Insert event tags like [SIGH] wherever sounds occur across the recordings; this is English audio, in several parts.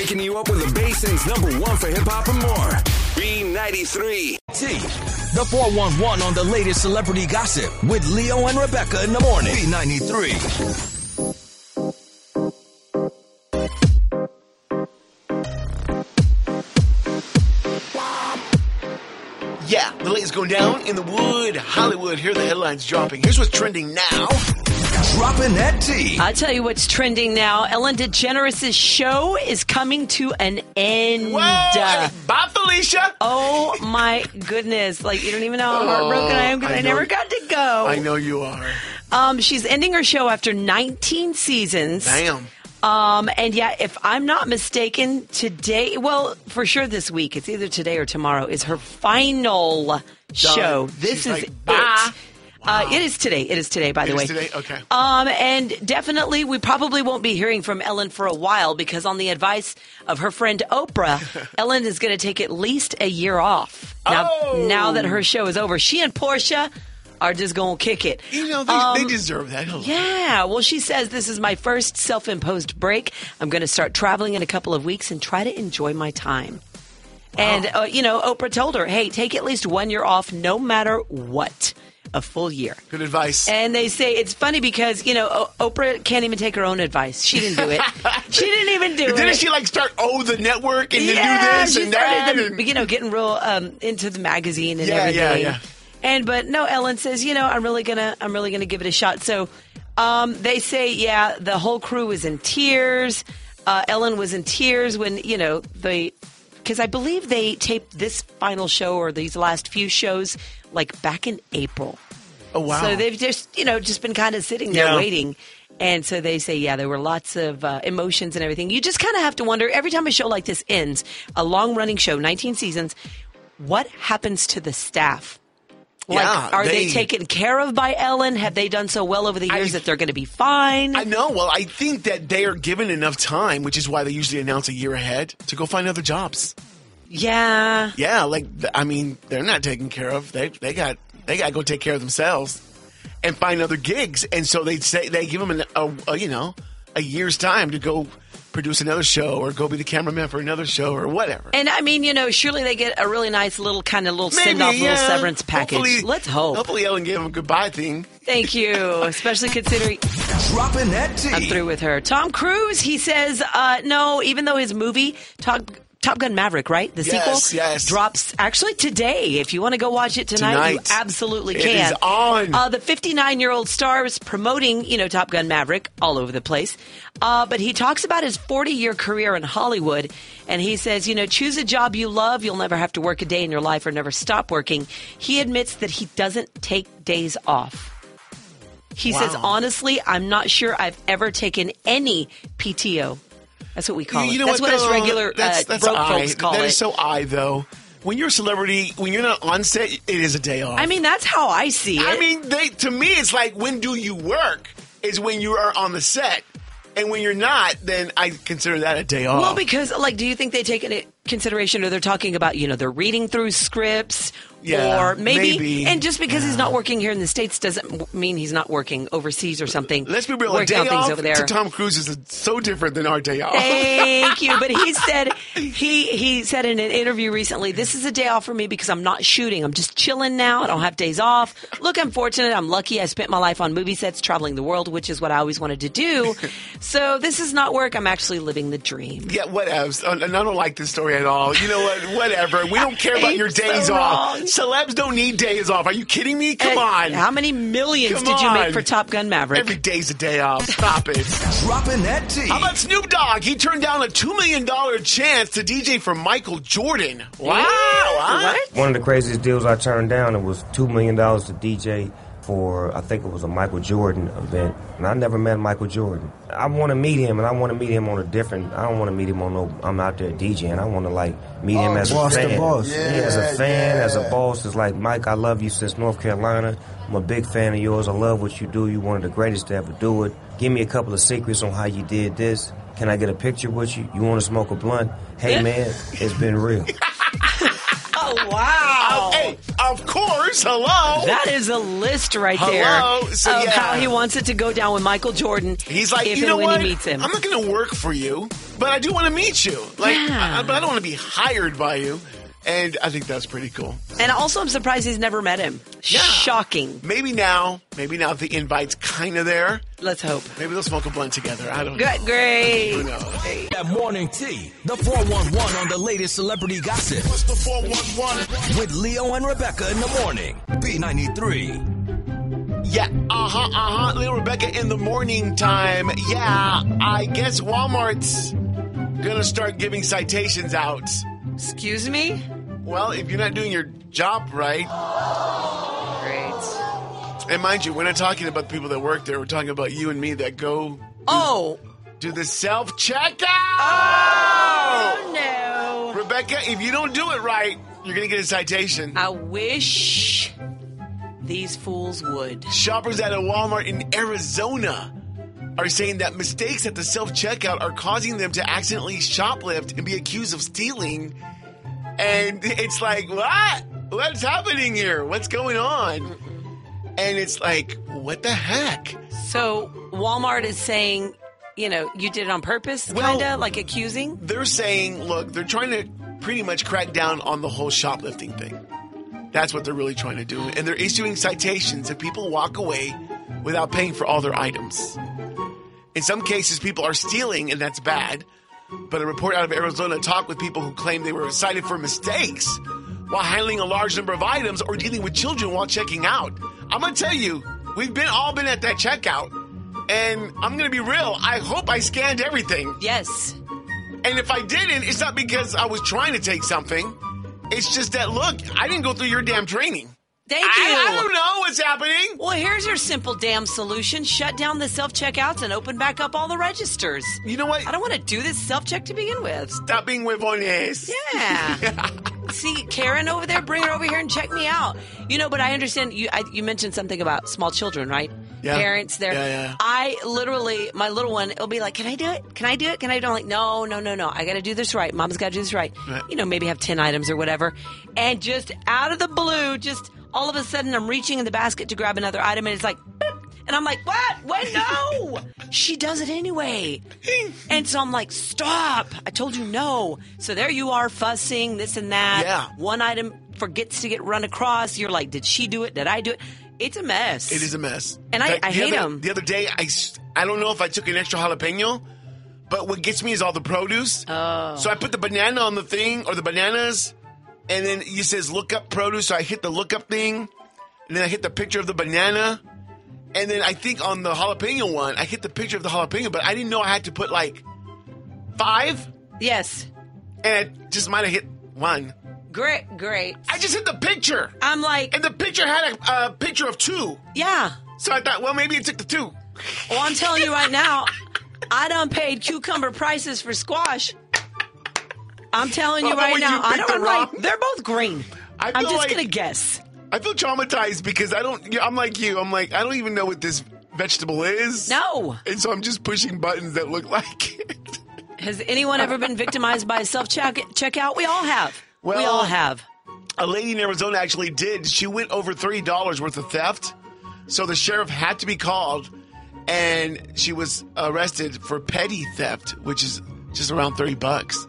Waking you up with the Basin's number one for hip hop and more. B93. T. The 411 on the latest celebrity gossip with Leo and Rebecca in the morning. B93. Yeah, the latest going down in the wood. Hollywood, here are the headlines dropping. Here's what's trending now. Dropping that T. I'll tell you what's trending now. Ellen DeGeneres' show is coming to an end. Whoa! Bye, Felicia! Oh my goodness. Like, you don't even know how heartbroken I am because I I, know- never got to go. I know you are. Um, she's ending her show after 19 seasons. Damn. Um, and yeah, if I'm not mistaken, today, well, for sure this week, it's either today or tomorrow, is her final show. This She's is like, it. "Bye." Uh, it is today. It is today, by the way. is today? Okay. Um, and definitely, we probably won't be hearing from Ellen for a while because, on the advice of her friend Oprah, [LAUGHS] Ellen is going to take at least a year off. Now, Oh. now that her show is over, she and Portia are just going to kick it. You know, they, they deserve that. Um, Yeah, well, she says this is my first self imposed break. I'm going to start traveling in a couple of weeks and try to enjoy my time. And, uh, you know, Oprah told her, hey, take at least one year off no matter what, a full year. Good advice. And they say it's funny because, you know, o- Oprah can't even take her own advice. She didn't do it. [LAUGHS] she didn't even do it. Didn't she like start oh the network and yeah, then do this and that? and- you know, getting real um, into the magazine and Yeah, everything. yeah, yeah. And but no, Ellen says, you know, I'm really gonna, I'm really gonna give it a shot. So um, they say, yeah, the whole crew was in tears. Uh, Ellen was in tears when you know they, because I believe they taped this final show or these last few shows like back in April. oh wow. So they've just, you know, just been kind of sitting there Yeah. waiting. And so they say, yeah, there were lots of uh, emotions and everything. You just kind of have to wonder every time a show like this ends, a long running show, 19 seasons, what happens to the staff? Like, Yeah, are they, they- taken care of by Ellen? Have they done so well over the years I- that they're going to be fine? I know. Well, I think that they are given enough time, which is why they usually announce a year ahead to go find other jobs. Yeah. Yeah, like I mean, they're not taken care of. They they got they got to go take care of themselves and find other gigs. And so they say they give them an, a, a you know a year's time to go produce another show or go be the cameraman for another show or whatever. And I mean, you know, surely they get a really nice little kind of little send off, Maybe, little severance package. Hopefully- Let's hope. Hopefully, Ellen gave them a goodbye thing. Thank you, especially considering Dropping that I'm through with her. Tom Cruise, he says, uh, no, even though his movie, Top, Top Gun Maverick, right? The Yes, sequel yes. drops actually today. If you want to go watch it tonight, you absolutely It can. is on. Uh, the 59 year old star is promoting, you know, Top Gun Maverick all over the place. Uh, but he talks about his 40 year career in Hollywood. And he says, you know, choose a job you love. You'll never have to work a day in your life or never stop working. He admits that he doesn't take days off. He says, honestly, I'm not sure I've ever taken any PTO. That's what we call you it. know That's what, though? regular that's, uh, that's broke I. folks call That it. is so I though. When you're a celebrity, when you're not on set, it is a day off. I mean, that's how I see it. I mean, they to me, it's like when do you work? Is when you are on the set, and when you're not, then I consider that a day off. well, because like, do you think they take into consideration, or they're talking about, you know, they're reading through scripts, Yeah, or maybe, maybe. and just because he's not working here in the states doesn't mean he's not working overseas or something. Let's be real. A day things off over there. to Tom Cruise is so different than our day off. Thank you. But he [LAUGHS] said he he said in an interview recently, "This is a day off for me because I'm not shooting. I'm just chilling now. I don't have days off. Look, I'm fortunate. I'm lucky. I spent my life on movie sets, traveling the world, which is what I always wanted to do. [LAUGHS] So this is not work. I'm actually living the dream. Yeah, whatevs. Uh, And I don't like this story at all. You know what? Whatever. We don't care about your You're so days off. wrong. Celebs don't need days off. Are you kidding me? Come on. How many millions Come did you on. make for Top Gun Maverick? Every day's a day off. Stop it. Dropping that T. How about Snoop Dogg? He turned down a $2 million chance to DJ for Michael Jordan. Wow. huh? What? One of the craziest deals I turned down, it was $2 million to DJ for, I think it was a Michael Jordan event. And I never met Michael Jordan. I want to meet him, and I want to meet him on a different, I don't want to meet him on no, I'm out there DJing. I want to, like, meet him oh, as boss a to fan. boss. Yeah, as a fan, as a boss. It's like, Mike, I love you since North Carolina. I'm a big fan of yours. I love what you do. You're one of the greatest to ever do it. Give me a couple of secrets on how you did this. Can I get a picture with you? You want to smoke a blunt? Hey, man, it's been real. [LAUGHS] Oh wow! Hey, of course. Hello. That is a list right Hello? there So, of yeah. how he wants it to go down with Michael Jordan. He's like, you know when what? he meets him. I'm not going to work for you, but I do want to meet you. Like, Yeah. I, but I don't want to be hired by you. And I think that's pretty cool. and also, I'm surprised he's never met him. Yeah. Shocking. Maybe now, maybe now the invite's kind of there. Let's hope. Maybe they'll smoke a blunt together. I don't know. Good, great. Who knows? That morning tea. The 411 on the latest celebrity gossip. What's the 411? With Leo and Rebecca in the morning. B93. Yeah, uh huh, uh huh. Little Rebecca in the morning time. Yeah, I guess Walmart's gonna start giving citations out. Excuse me? Well, if you're not doing your job right, Great. and mind you, we're not talking about the people that work there. We're talking about you and me that go Oh. do the self checkout. Oh, no. Rebecca, if you don't do it right, you're gonna get a citation. I wish these fools would. Shoppers at a Walmart in Arizona are saying that mistakes at the self checkout are causing them to accidentally shoplift and be accused of stealing. And it's like, what? What's happening here? What's going on? And it's like, what the heck? So Walmart is saying, you know, you did it on purpose, Well- kind of like accusing. They're saying, look, they're trying to pretty much crack down on the whole shoplifting thing. That's what they're really trying to do. And they're issuing citations if people walk away without paying for all their items. In some cases, people are stealing, and that's bad. But a report out of Arizona talked with people who claimed they were cited for mistakes while handling a large number of items or dealing with children while checking out. I'm gonna tell you, we've been all been at that checkout, and I'm gonna be real. I hope I scanned everything. Yes. And if I didn't, it's not because I was trying to take something. It's just that look, I didn't go through your damn training. Thank you. I, I don't know what's happening. Well, here's your simple damn solution. Shut down the self checkouts and open back up all the registers. You know what? I don't want to do this self check to begin with. Stop being huevones. Yeah. [LAUGHS] See, Karen over there, bring her over here and check me out. You know, but I understand you. I, you mentioned something about small children, right? Yeah. Parents there. Yeah, yeah. I literally, my little one, it'll be like, "Can I do it? Can I do it? Can I do it?" I'm like, "No, no, no, no. I got to do this right. Mom's got to do this right. Right. You know, maybe have ten items or whatever." And just out of the blue, just all of a sudden, I'm reaching in the basket to grab another item, and it's like. And I'm like, what? Wait, no! she does it anyway. And so I'm like, stop! I told you no. So there you are, fussing, this and that. Yeah. One item forgets to get run across. You're like, did she do it? Did I do it? It's a mess. It is a mess. And I- I hate other- 'em. The other day, I, I don't know if I took an extra jalapeno, but what gets me is all the produce. Oh. So I put the banana on the thing, or the bananas, and then it says look up produce. So I hit the look up thing, and then I hit the picture of the banana. And then I think on the jalapeno one, I hit the picture of the jalapeno, but I didn't know I had to put like five, Yes. and I just might have hit one. Great, great. I just hit the picture, I'm like, and the picture had a, a picture of two. yeah. So I thought, well, maybe it took the two. Well, I'm telling you right now, [LAUGHS] I done paid cucumber prices for squash. I'm telling you right you now, I don't the like, they're both green. I I'm just like- gonna guess. I feel traumatized because I don't. I'm like you. I'm like I don't even know what this vegetable is. No. And so I'm just pushing buttons that look like [LAUGHS] it. Has anyone ever been victimized by a self checkout? We all have. Well, we all have. A lady in Arizona actually did. She went over three dollars worth of theft, so the sheriff had to be called, and she was arrested for petty theft, which is just around thirty bucks.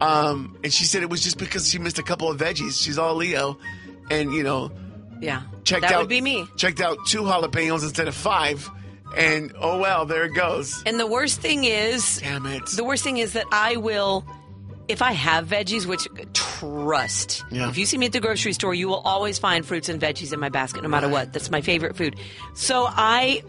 Um, and she said it was just because she missed a couple of veggies. She's all Leo, and you know Yeah. checked that out would be me. Checked out two jalapenos instead of five, and oh well, there it goes. And the worst thing is, Damn it. the worst thing is that I will, if I have veggies, which trust. Yeah. If you see me at the grocery store, you will always find fruits and veggies in my basket, no matter what. That's my favorite food. So I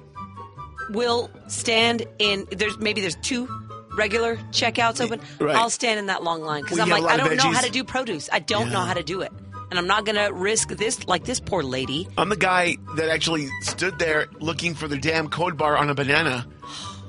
will stand in. There's maybe there's two regular checkouts open. Right. I'll stand in that long line because I'm like, I don't know how to do produce. I don't know how to do it, and I'm not going to risk this like this poor lady. I'm the guy that actually stood there looking for the damn code bar on a banana,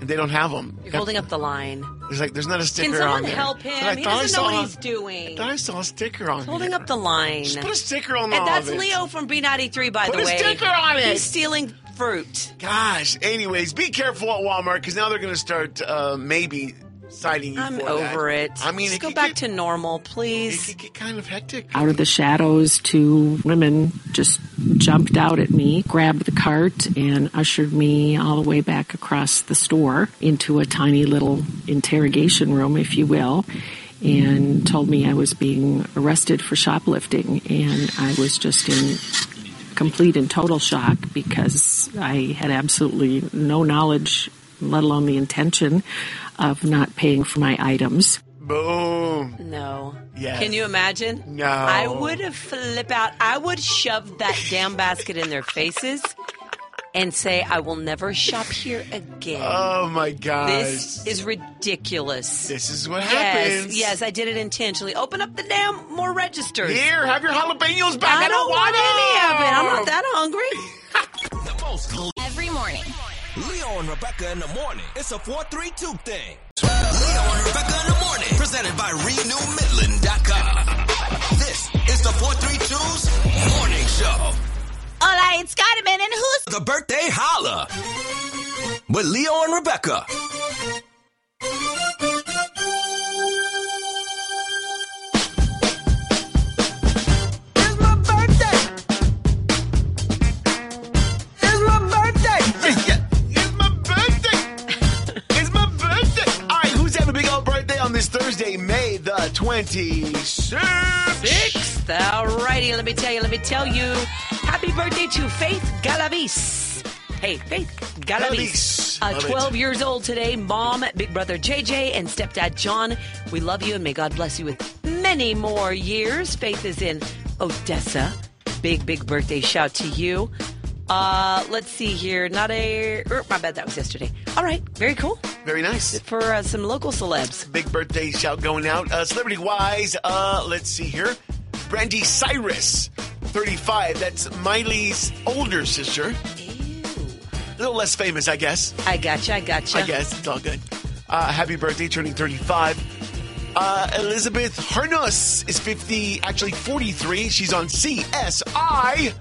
and they don't have them. You're holding up the line. There's like, there's not a sticker Can someone on there. help him? I He doesn't know saw- what he's doing. I thought I saw a sticker on Holding here. up the line. Just put a sticker on And that's. Leo from B93, by Put the way. Put a sticker on it. He's stealing fruit. Gosh. Anyways, be careful at Walmart because now they're going to start uh, maybe citing you I'm for over that. it. I mean, Just it go back get, to normal, It please. could get kind of hectic. out of the shadows, two women just jumped out at me, grabbed the cart, and ushered me all the way back across the store into a tiny little interrogation room, if you will, and told me I was being arrested for shoplifting. And I was just in complete and total shock because I had absolutely no knowledge, let alone the intention of not paying for my items. Boom. No. Yes. Can you imagine? No. I would have flip out. I would shove that damn basket in their faces and say, I will never shop here again. Oh my gosh. this is ridiculous. This is what yes, happens. yes, I did it intentionally. Open up the damn more registers. Here, have your jalapenos back. I don't want any of it. I'm not that hungry. [LAUGHS] The most Every morning. Leo and Rebecca in the morning. It's a 432 thing. Leo and Rebecca in the morning. Presented by RenewMidland.com. This is the 432's morning show. Hola, it's Carmen, and who's The birthday holla. With Leo and Rebecca. It's my birthday. It's my birthday. Yeah, yeah, it's my birthday. it's my birthday. All right, who's having a big old birthday on this Thursday, May the 26th? Sixth. Alrighty, let me tell you, let me tell you. Birthday to Faith Galavis. Hey, Faith Galavis. Uh, Love it. 12 years old today. Mom, big brother JJ, and stepdad John. We love you and may God bless you with many more years. Faith is in Odessa. Big, big birthday shout to you. Uh, let's see here. Not a. er, my bad, that was yesterday. All right, very cool. Very nice. For uh, some local celebs. Big birthday shout going out. Uh, celebrity wise, uh, let's see here. Brandi Cyrus, 35. That's Miley's older sister. Ew. A little less famous, I guess. I gotcha, I gotcha. I guess it's all good. Uh, happy birthday, turning 35. Uh, Elizabeth Harnus is 50, actually 43. She's on CSI.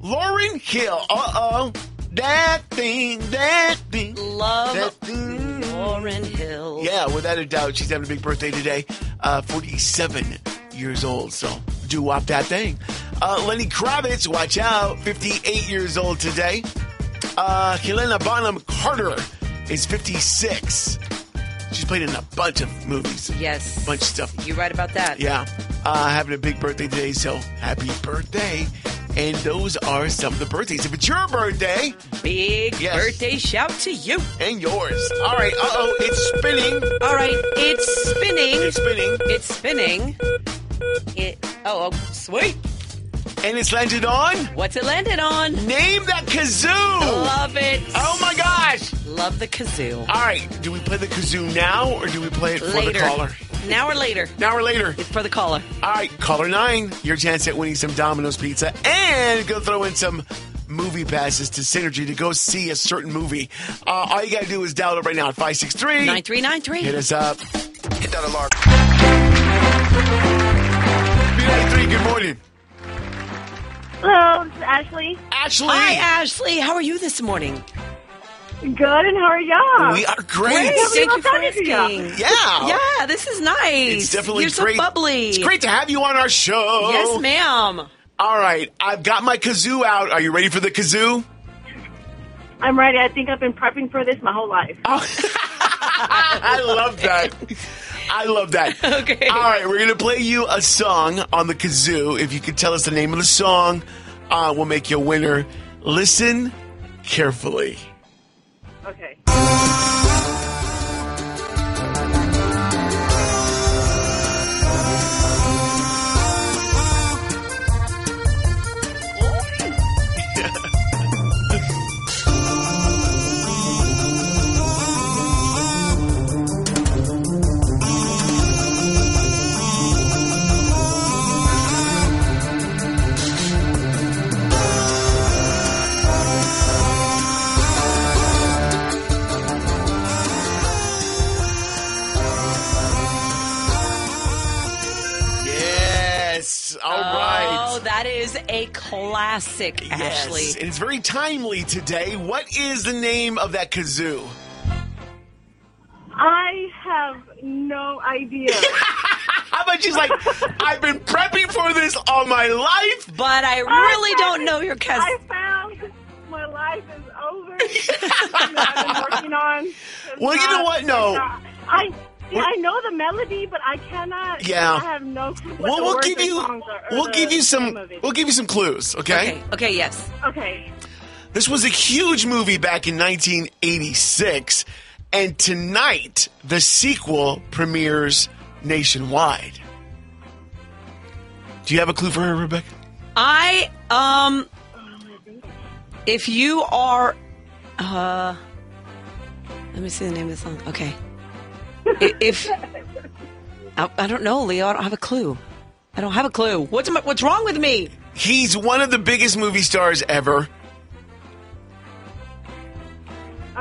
Lauryn Hill. Uh oh. That thing, that thing. Love That thing. Lauryn Hill. Yeah, without a doubt, she's having a big birthday today. Uh, 47 years old, so do wop that thing. Uh, Lenny Kravitz, watch out, 58 years old today. Uh, Helena Bonham Carter is 56. She's played in a bunch of movies, Yes. A bunch of stuff. You're right about that. Yeah, uh, having a big birthday today, so happy birthday. And those are some of the birthdays. If it's your birthday Big Yes. birthday shout to you. and yours. All right, uh oh, it's spinning. All right, it's spinning. It's spinning. It's spinning. It. Oh, oh, sweet. And it's landed on. What's it landed on? Name that kazoo! Love it. Oh my gosh! Love the kazoo. All right, do we play the kazoo now or do we play it for later. the caller? Now or later. Now or later? It's for the caller. All right, caller nine, your chance at winning some Domino's pizza and go throw in some movie passes to Synergy to go see a certain movie. Uh, all you got to do is dial it right now at 563. 9393. Hit us up. Hit that alarm. B93, good morning. Hello, this is Ashley. Ashley. Hi, Ashley. How are you this morning? Good, and how are y'all? We are great. Great. Thank we you for love talking asking. Yeah. Yeah, this is nice. It's definitely You're great. so bubbly. It's great to have you on our show. Yes, ma'am. All right, I've got my kazoo out. Are you ready for the kazoo? I'm ready. I think I've been prepping for this my whole life. Oh. [LAUGHS] I love that. I love that. [LAUGHS] Okay. All right, we're going to play you a song on the kazoo. If you could tell us the name of the song, uh, we'll make you a winner. Listen carefully. Okay. A classic, Ashley. And it's very timely today. What is the name of that kazoo? I have no idea. [LAUGHS] How about she's like, I've been prepping for this all my life. But I really don't know your cousin. I found my life is over. [LAUGHS] I've been working on. It's Well, you know what? No. I yeah, I know the melody, but I cannot. Yeah. I have no clue what Well, the we'll words give or you songs are, or we'll give you some we'll give you some clues, okay? Okay. Okay. Yes. Okay. This was a huge movie back in 1986, and tonight the sequel premieres nationwide. Do you have a clue for her, Rebecca? I um if you are uh let me see the name of the song. Okay. I- if I, I don't know, Leo, I don't have a clue. I don't have a clue. What's my, what's wrong with me? He's one of the biggest movie stars ever. Uh,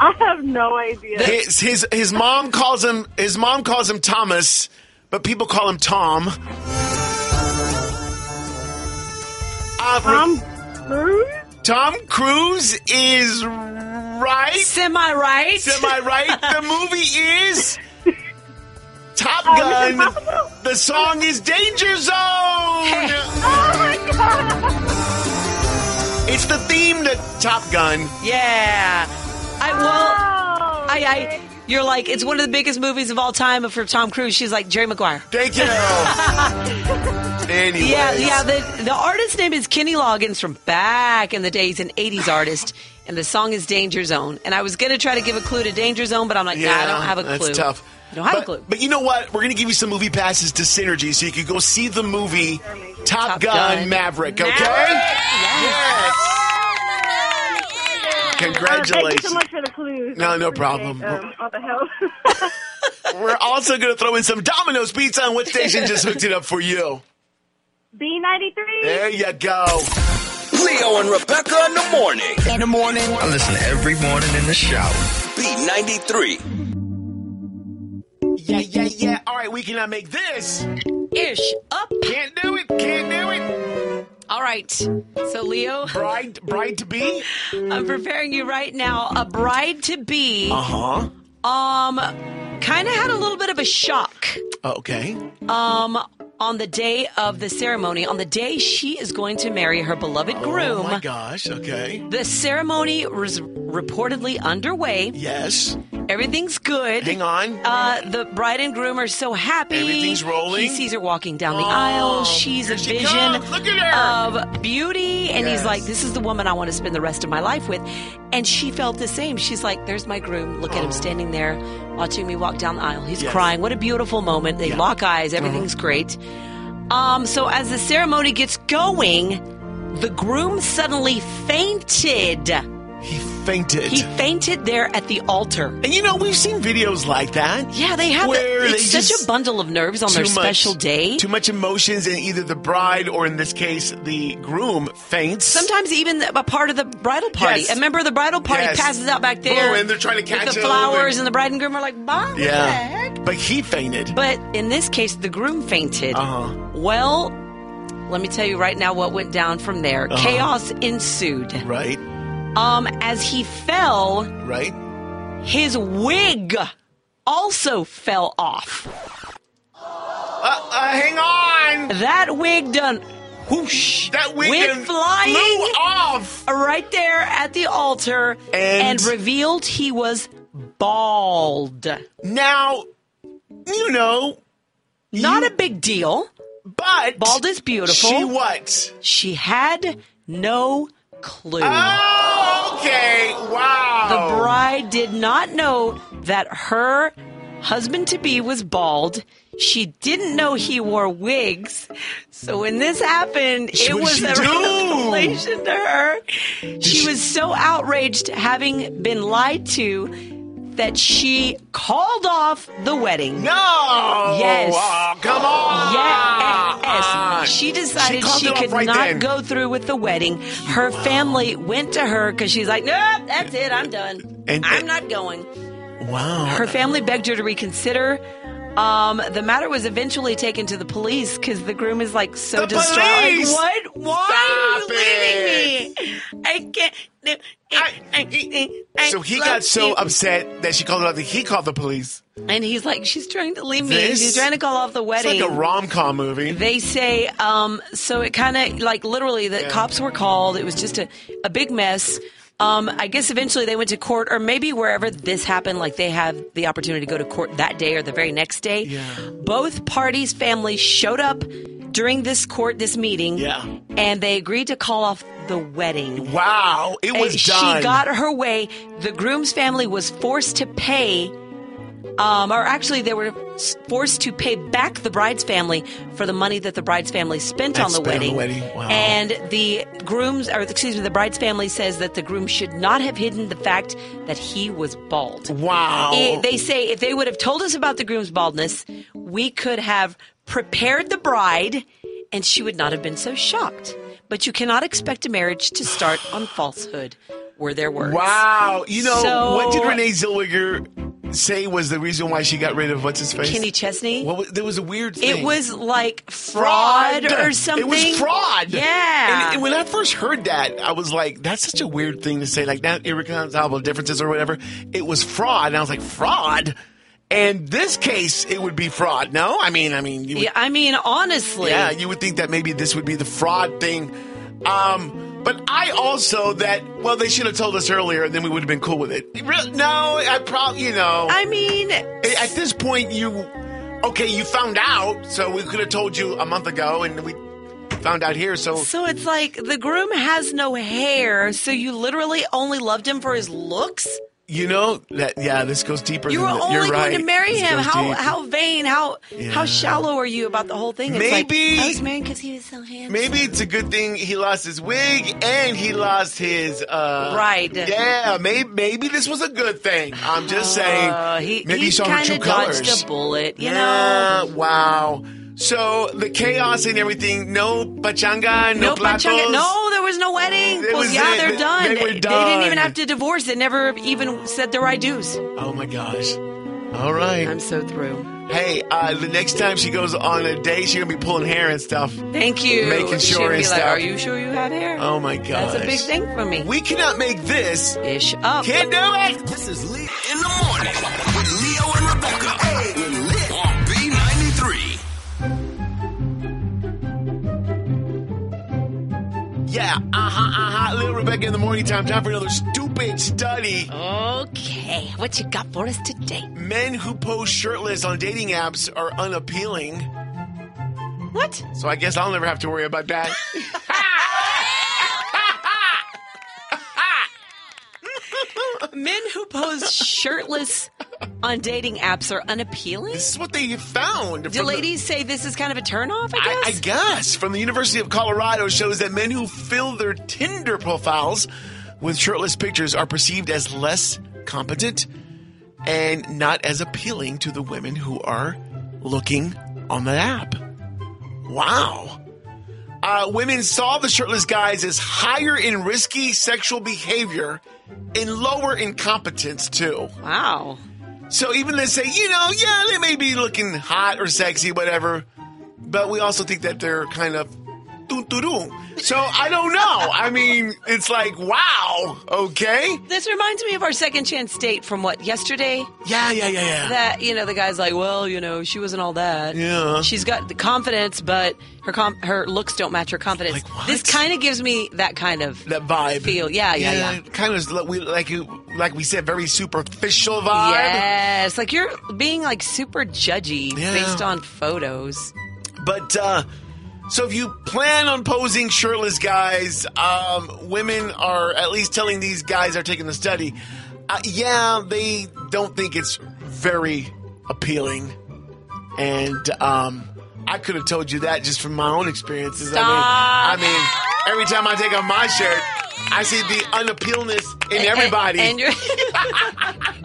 I have no idea. His his his mom calls him his mom calls him Thomas, but people call him Tom. Uh, Tom Cruise. Tom Cruise is right. Semi right? Semi right. [LAUGHS] the movie is Top Uh, Gun. Mission The song is Danger Zone. Oh my god! It's the theme to Top Gun. Yeah. I well Oh, I I you're like it's one of the biggest movies of all time for Tom Cruise. She's like Jerry Maguire. Thank you. [LAUGHS] Anyways. Yeah, yeah. The the artist name is Kenny Loggins from back in the days, an '80s artist, and the song is Danger Zone. And I was gonna try to give a clue to Danger Zone, but I'm like, nah, I don't have a clue. That's tough. I don't have but, a clue. But you know what? We're going to give you some movie passes to Synergy so you can go see the movie Top, Top Gun, Gun. Maverick, okay? Maverick? Yes. Uh, thank Congratulations. you so much for the clues. No, no problem. Um, all the help. [LAUGHS] We're also going to throw in some Domino's pizza on what station just hooked it up for you. B ninety three. There you go. Leo and Rebecca in the morning. In the morning. I listen every morning in the shower. B93. Yeah, yeah, yeah. All right, we cannot make this. Ish up. Can't do it. Can't do it. All right. So Leo, Bride, bride to be. I'm preparing you right now. A bride to be, Uh huh. um, kind of had a little bit of a shock. Okay. Um, on the day of the ceremony, on the day she is going to marry her beloved groom. Oh my gosh. Okay. The ceremony was reportedly underway. Yes. Everything's good. Hang on. Uh, the bride and groom are so happy. Everything's rolling. He sees her walking down the Oh, aisle. She's a she vision. Her. of beauty. And Yes. he's like, This is the woman I want to spend the rest of my life with. And she felt the same. She's like, There's my groom. Look at him standing there watching me walk down the aisle. He's Yes. crying. What a beautiful moment. They Yeah. lock eyes. Everything's great. Um, so as the ceremony gets going, the groom suddenly fainted. He fainted. He fainted there at the altar. and you know, we've seen videos like that. Yeah, they have. Where it's such a bundle of nerves on their much- special day. Too much emotions, and either the bride or in this case, the groom faints. Sometimes even a part of the bridal party. Yes. A member of the bridal party Yes. passes out back there. Boom, and they're trying to catch with the flowers, and- and, the bride and groom are like, "Bah, what the Yeah. heck?" But he fainted. But in this case, the groom fainted. Uh-huh. Well, let me tell you right now what went down from there. Uh-huh. Chaos ensued. right. Um, as he fell, Right. his wig also fell off. Uh, uh, hang on. That wig done whoosh. That wig done flying flew off. right there at the altar And- and, revealed he was bald. Now, you know, Not You- a big deal. but Bald is beautiful. She what? She had no clue. Oh, okay. Wow. The bride did not know that her husband to be was bald. She didn't know he wore wigs. So when this happened, it what was a do? revelation to her. She was so outraged having been lied to that she called off the wedding. No. Yes. Oh, come on. Yes. She decided called she, could right not then. go through with the wedding. Her family went to her because she's like, nope, that's it, I'm done. And- I'm not going. Wow. Her family begged her to reconsider. Um, the matter was eventually taken to the police because the groom is like so The distraught. Like, what? Why Stop are you leaving me? I can't. I, I So he got so you. upset that she called it. He called the police. and he's like, she's trying to leave me. This- She's trying to call off the It's wedding. like a rom com movie. They say, um, so it kind of like literally the cops were called. It was just a, a big mess. Um, I guess eventually they went to court, or maybe wherever this happened, like they had the opportunity to go to court that day or the very next day. Yeah. Both parties' families showed up during this court, this meeting. Yeah. And they agreed to call off the wedding. Wow, it was And done. She got her way. The groom's family was forced to pay, um, or actually, they were forced to pay back the bride's family for the money that the bride's family spent on the spent on the wedding. wedding. Wow. And the groom's, or excuse me, the bride's family says that the groom should not have hidden the fact that he was bald. Wow. Eh, they say if they would have told us about the groom's baldness, we could have prepared the bride and she would not have been so shocked. But you cannot expect a marriage to start on falsehood, were their words. Wow. You know, So- what did Renee Zellweger say was the reason why she got rid of what's his face? Kenny Chesney? What was, there was a weird thing. It was like fraud, or something. It was fraud. Yeah. And, and when I first heard that, I was like, that's such a weird thing to say. Like, not irreconcilable differences or whatever. It was fraud. And I was like, fraud? And this case, it would be fraud. No? I mean, I mean, you would, yeah, I mean, honestly. yeah, you would think that maybe this would be the fraud thing. Um, but I also that well, they should have told us earlier, and then we would have been cool with it. No, I probably you know. I mean, at this point, you okay? You found out, so we could have told you a month ago, and we found out here. So so it's like the groom has no hair, so you literally only loved him for his looks? You know that yeah, this goes deeper. You were only you're going right. to marry This him. How deep. how vain, how Yeah. how shallow are you about the whole thing? It's like, Maybe- I was married because he was so handsome. Maybe it's a good thing he lost his wig and he lost his uh Right. Yeah, maybe maybe this was a good thing. I'm just saying. Uh, he maybe he saw her true of dodged colors. a bullet, you yeah, know. wow. So the chaos and everything, no pachanga, no, No platos. pachanga. No, there was no wedding. It well, was yeah, it. they're They- done. they were didn't even have to divorce. They never even said their I do's. Oh my gosh. All right. I'm so through. Hey, uh, the next time she goes on a date, she's gonna be pulling hair and stuff. Thank you. Making sure and like, stuff. Are you sure you have hair? Oh my gosh. That's a big thing for me. We cannot make this Ish up. Can't do it. This is Lee Yeah, uh huh, uh huh. Little Rebecca in the morning time. Time for another stupid study. Okay, what you got for us today? Men who pose shirtless on dating apps are unappealing. What? So I guess I'll never have to worry about that. [LAUGHS] Men who pose shirtless on dating apps are unappealing? this is what they found. Do from the- ladies say this is kind of a turnoff, I I, I guess? guess from the University of Colorado shows that men who fill their Tinder profiles with shirtless pictures are perceived as less competent and not as appealing to the women who are looking on the app. Wow. Uh, women saw the shirtless guys as higher in risky sexual behavior and lower in competence too. wow. So even they say, you know, yeah, they may be looking hot or sexy, whatever, but we also think that they're kind of. So I don't know. I mean, it's like, wow, okay. This reminds me of our second chance date from what, yesterday? Yeah, yeah, yeah, yeah. That, you know, the guy's like, well, you know, she wasn't all that. Yeah. She's got the confidence, but her com- her looks don't match her confidence. Like? This kind of gives me that kind of that vibe. feel. Yeah, yeah, yeah. Kind of like we like you like we said, very superficial vibe. Yes, like you're being like super judgy Yeah. based on photos. But uh so if you plan on posing shirtless guys, um, women are at least telling these guys are taking the study. Uh, yeah, they don't think it's very appealing, and um, I could have told you that just from my own experiences. Stop. I mean, I mean, every time I take off my shirt, I see the unappealness in everybody. And, you're. [LAUGHS]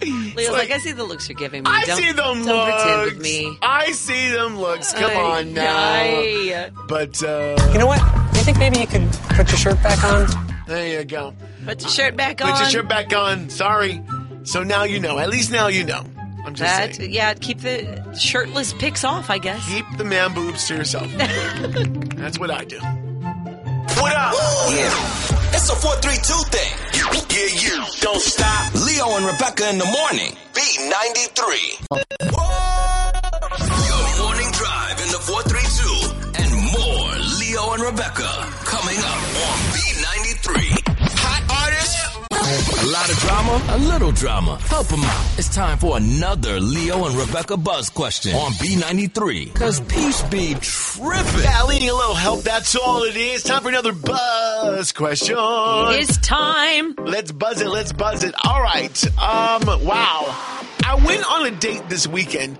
Leo's like, I see the looks you're giving me. I don't, see them don't looks. pretend with me. I see them looks. Come Ay, on now. ay. But uh, You know what? Do you think maybe you could put your shirt back on? there you go. Put your shirt back on. Put your shirt back on. Sorry. So now you know. At least now you know. I'm just That saying. yeah, keep the shirtless pics off, I guess. Keep the man boobs to yourself. [LAUGHS] That's what I do. What up? Yeah. It's a 432 thing. Yeah, you. Don't stop. Leo and Rebecca in the morning. B93. Your morning drive in the 432 and more Leo and Rebecca coming up on B93. Hot artists. A lot of drama, a little drama. Help them out. It's time for another Leo and Rebecca Buzz question on B93. Cause peace be tripping. Yeah, needing a little help. That's all it is. Time for another buzz question. It's time. Let's buzz it. Let's buzz it. All right. Um. Wow. I went on a date this weekend,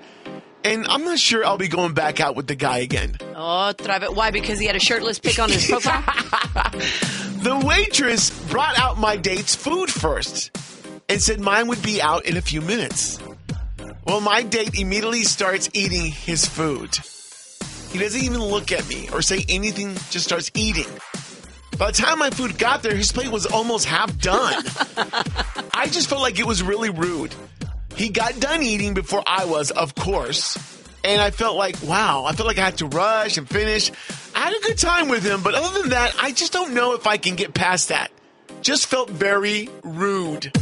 and I'm not sure I'll be going back out with the guy again. Oh, drive it. Why? Because he had a shirtless pic on his [LAUGHS] profile. [LAUGHS] The waitress brought out my date's food first and said mine would be out in a few minutes. Well, my date immediately starts eating his food. He doesn't even look at me or say anything, just starts eating. By the time my food got there, his plate was almost half done. [LAUGHS] I just felt like it was really rude. He got done eating before I was, of course. And I felt like, wow, I felt like I had to rush and finish. I had a good time with him, but other than that, I just don't know if I can get past that. Just felt very rude.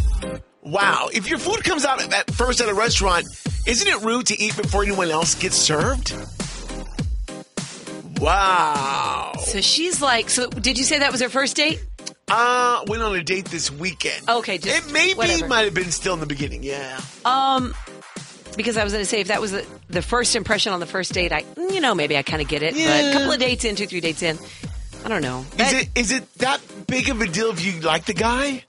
Wow. If your food comes out at first at a restaurant, isn't it rude to eat before anyone else gets served? Wow. so she's like, so did you say that was her first date? Uh, went on a date this weekend. Okay, just It maybe whatever. might have been still in the beginning, yeah. Um, because I was going to say if that was the, the first impression on the first date, I you know maybe I kind of get it. But Yeah. a couple of dates in, two three dates in, I don't know. Is That- it is it that big of a deal if you like the guy?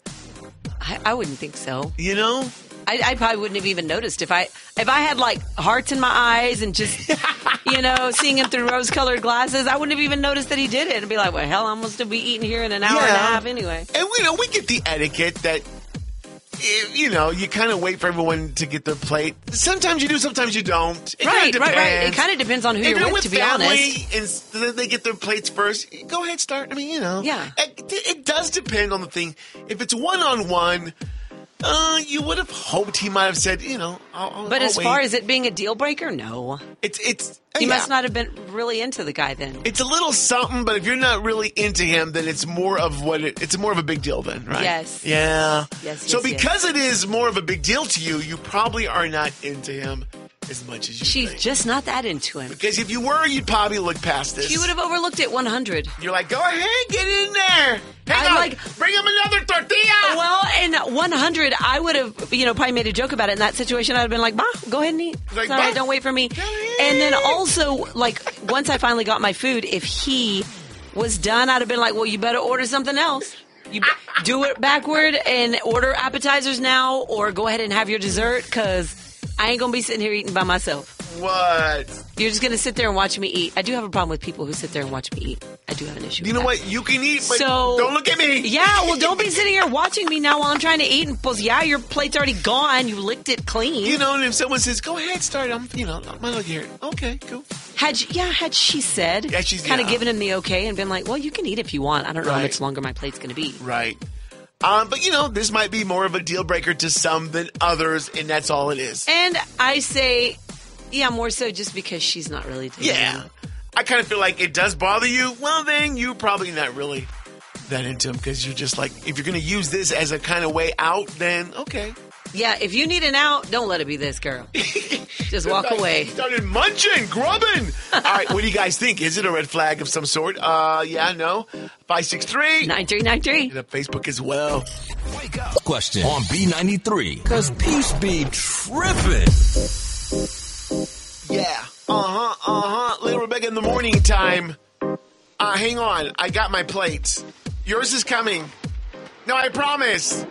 I, I wouldn't think so. You know? I, I probably wouldn't have even noticed if I if I had like hearts in my eyes and just [LAUGHS] you know seeing him through rose colored glasses. I wouldn't have even noticed that he did it and be like, well, hell, I'm supposed to be eating here in an hour and a half anyway. And you know, we get the etiquette that you know, you kind of wait for everyone to get their plate. Sometimes you do, sometimes you don't. It Right, right, right. It kind of depends on who If you're, you're with, with to be honest. and then they get their plates first, go ahead, start. I mean, you know. Yeah. It, it does depend on the thing. If it's one on one, uh, you would have hoped he might have said, you know, I'll, I'll, But I'll as wait. far as it being a deal breaker, no. it's it's He yeah. must not have been really into the guy then. It's a little something, but if you're not really into him, then it's more of what it, it's more of a big deal then, right? Yes. Yeah. Yes, So yes, yes. because it is more of a big deal to you, you probably are not into him as much as you She's think. just not that into him. because if you were, you'd probably look past this. She would have overlooked it 100. You're like, go ahead, get in there. Hang I on, like- bring him another tortilla. Well, and 100, I would have, you know, probably made a joke about it in that situation. I'd have been like, bah, go ahead and eat. Like, Sorry, bah. don't wait for me. And then also, like, once I finally got my food, if he was done, I'd have been like, well, you better order something else. You do it backward and order appetizers now, or go ahead and have your dessert, because I ain't going to be sitting here eating by myself. What? You're just going to sit there and watch me eat. I do have a problem with people who sit there and watch me eat. I do have an issue You know what? You can eat, but So- don't look at me. Yeah, well, don't be sitting here watching me now while I'm trying to eat. And pues, yeah, your plate's already gone. You licked it clean. You know, and if someone says, "Go ahead, start," I'm, you know, I'm look here. Okay, cool. had she, yeah, had she said, Yeah, she's- kind of yeah. given him the okay and been like, well, you can eat if you want. I don't know how much longer my plate's going to be. Right. Um, but you know, this might be more of a deal breaker to some than others, and that's all it is. And I say, yeah, more so just because she's not really dating Yeah. him. I kind of feel like it does bother you. Well, then you're probably not really that into him because you're just like, if you're going to use this as a kind of way out, then okay. Yeah, if you need an out, don't let it be this girl. [LAUGHS] just walk away. Started munching, grubbing. All right, what do you guys think? Is it a red flag of some sort? Uh, yeah, no. Five six three. 9393. The Facebook as well. Wake up. Question on B93. Cause peace be tripping. Yeah. Uh huh. Uh huh. Little Rebecca in the morning time. Uh, hang on. I got my plates. Yours is coming. No, I promise.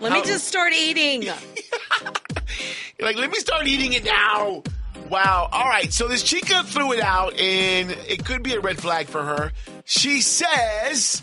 Let How- me just start eating. [LAUGHS] You're like, let me start eating it now. Wow. All right. So this chica threw it out, and it could be a red flag for her. She says,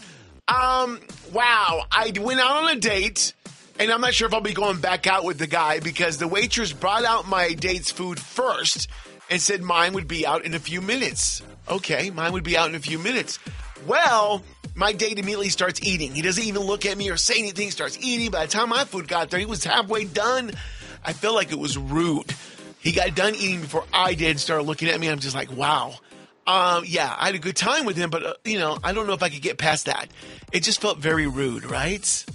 um, wow, I went out on a date, and I'm not sure if I'll be going back out with the guy because the waitress brought out my date's food first and said mine would be out in a few minutes. Okay, mine would be out in a few minutes. Well, my date immediately starts eating. He doesn't even look at me or say anything, he starts eating. By the time my food got there, he was halfway done. I feel like it was rude. He got done eating before I did. Started looking at me. I'm just like, wow. Um, yeah, I had a good time with him, but uh, you know, I don't know if I could get past that. It just felt very rude, right?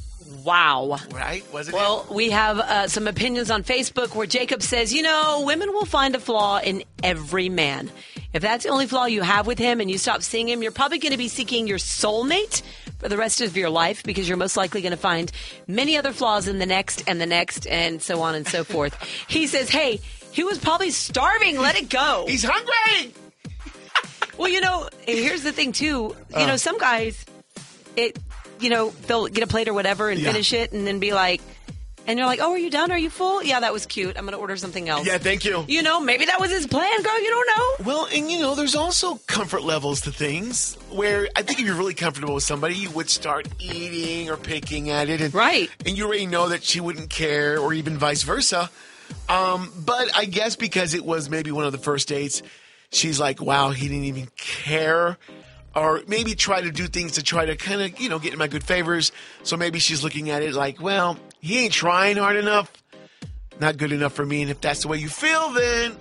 Wow. Right? Was it? Well, we have uh, some opinions on Facebook where Jacob says, you know, women will find a flaw in every man. If that's the only flaw you have with him and you stop seeing him, you're probably going to be seeking your soulmate for the rest of your life because you're most likely going to find many other flaws in the next and the next and so on and so [LAUGHS] forth. he says, hey, he was probably starving. Let it go. He's hungry. [LAUGHS] Well, you know, here's the thing too. You Uh. know, some guys, it, you know, they'll get a plate or whatever and Yeah. finish it, and then be like, and you're like, "Oh, are you done? Are you full? Yeah, that was cute. I'm gonna order something else." Yeah, thank you. You know, maybe that was his plan, girl. You don't know. Well, and you know, there's also comfort levels to things where I think if you're really comfortable with somebody, you would start eating or picking at it, and right, and you already know that she wouldn't care, or even vice versa. Um, but I guess because it was maybe one of the first dates, she's like, "Wow, he didn't even care." Or maybe try to do things to try to kind of, you know, get in my good favors. So maybe she's looking at it like, well, he ain't trying hard enough. Not good enough for me. And if that's the way you feel, then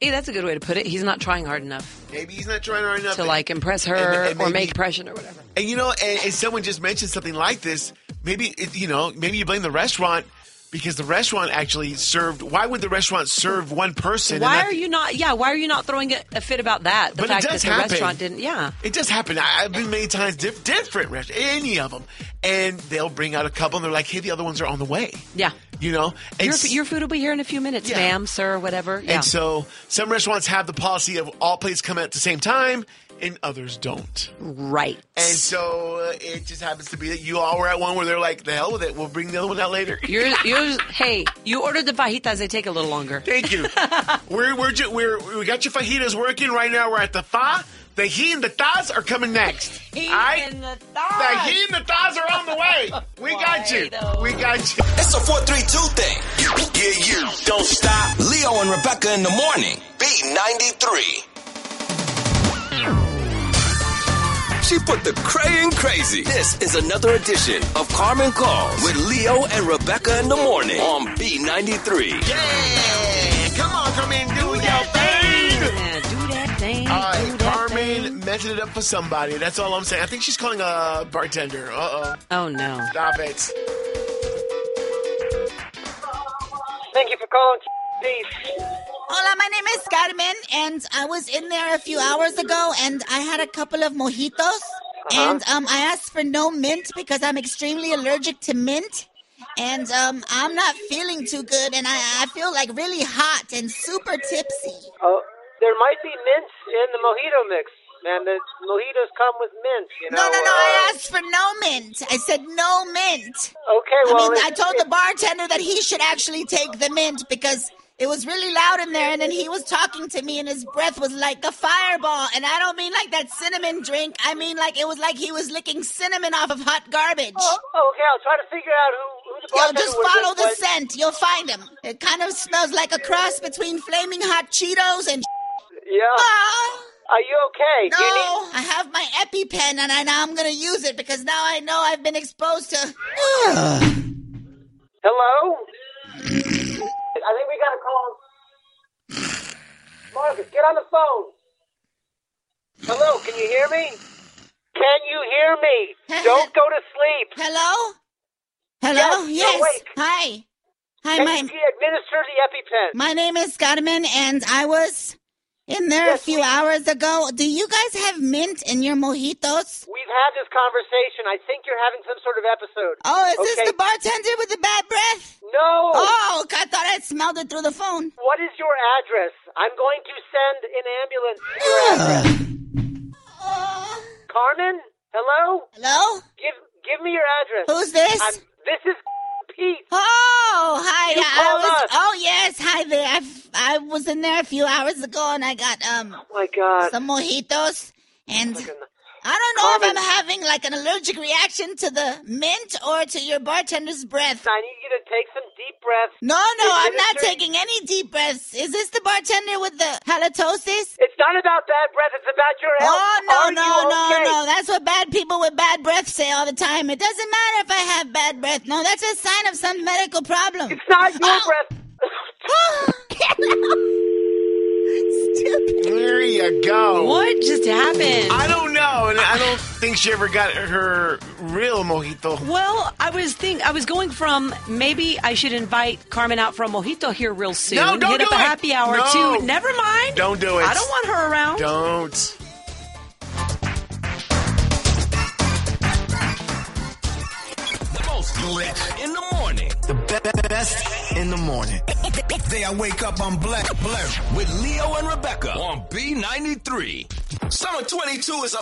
Hey, that's a good way to put it. He's not trying hard enough maybe he's not trying hard enough. to like impress her And- and or make impression or whatever. And you know, and, and someone just mentioned something like this. Maybe it, you know, maybe you blame the restaurant because the restaurant actually served. Why would the restaurant serve one person? and Why not- are you not? Yeah, why are you not throwing a, fit about that? The But it fact does that the happen. restaurant didn't. Yeah. It does happen. I, I've been many times diff, different restaurants, any of them, and they'll bring out a couple, and they're like, "Hey, the other ones are on the way." Yeah. You know, and Your, your food will be here in a few minutes, Yeah. ma'am, sir, whatever. Yeah. And so some restaurants have the policy of all plates come at the same time, and others don't. Right. And so uh, it just happens to be that you all were at one where they're like, "The hell with it, we'll bring the other one out later." [LAUGHS] You're, [LAUGHS] you're, hey, you ordered the fajitas. They take a little longer. Thank you. [LAUGHS] we're, we're, ju- we're, we got your fajitas working right now. We're at the fa. The he and the thas are coming next. He All right? and the The he and the thas are on the way. We got you. We got you. It's a 432 thing. Yeah, yeah. Don't stop. Leo and Rebecca in the morning. B93. She put the cray in crazy. This is another edition of Carmen Calls with Leo and Rebecca in the morning on B93. Yeah. Come on, come in, do your thing. Yeah, do that thing. All right, do that Carmen thing. messing it up for somebody. That's all I'm saying. I think she's calling a bartender. Uh oh. Oh, no. Stop it. My name is Carmen, and I was in there a few hours ago, and I had a couple of mojitos, and um, I asked for no mint because I'm extremely allergic to mint, and um, I'm not feeling too good, and I, I feel like really hot and super tipsy. Oh, there might be mint in the mojito mix, man. The mojitos come with mint. You know. No, no, no, uh, I asked for no mint. I said no mint. Okay, well, I mean, I told the bartender that he should actually take the mint because it was really loud in there, and then he was talking to me, and his breath was like a fireball. And I don't mean like that cinnamon drink. I mean like it was like he was licking cinnamon off of hot garbage. Oh, okay, I'll try to figure out who, who the Yo, bartender just follow the but- scent. You'll find him. It kind of smells like a cross between flaming hot Cheetos and. Yeah. Ah! Are you okay? No, you need- I have my EpiPen, and I now I'm gonna use it because now I know I've been exposed to. [SIGHS] Hello? [LAUGHS] I think we got a call. Marcus, get on the phone. Hello, can you hear me? Can you hear me? Don't go to sleep. Hello? Hello? Yes, Yes. awake. Hi. Hi, Can my you administer the EpiPen? my name is Carmen, and I was in there a few hours ago. Do you guys have mint in your mojitos? We've had this conversation. I think you're having some sort of episode. Oh, is this Okay. the bartender with the bad breath? No. Oh, I thought I smelled it through the phone. What is your address? I'm going to send an ambulance to your address. [SIGHS] Carmen? Hello? Hello? Give give me your address. Who's this? I'm, this is Pete. Oh, hi. You I was. us. Oh, yes. Hi there. I, I was in there a few hours ago, and I got um Oh my God. some mojitos, and an- I don't know Carmen. if I'm having like an allergic reaction to the mint or to your bartender's breath. I need you to take some deep breaths. No, no, I'm not taking any deep breaths. Is this the bartender with the halitosis? It's not about bad breath. It's about your health. Oh no, Are no, no, okay? no! That's what bad people with bad breath say all the time. It doesn't matter if I have bad breath. No, that's a sign of some medical problem. It's not your Oh, breath. [LAUGHS] Oh, There you go. What just happened? I don't know, and I don't think she ever got her real mojito. Well, I was think I was going from maybe I should invite Carmen out for a mojito here real soon. No, don't Hit up do a it. happy hour No. too. Never mind. Don't do it. I don't want her around. Don't. The most lit in the morning. The be- best in the morning. [LAUGHS] Day I wake up, I'm black, black. With Leo and Rebecca on B93. Summer 22 is a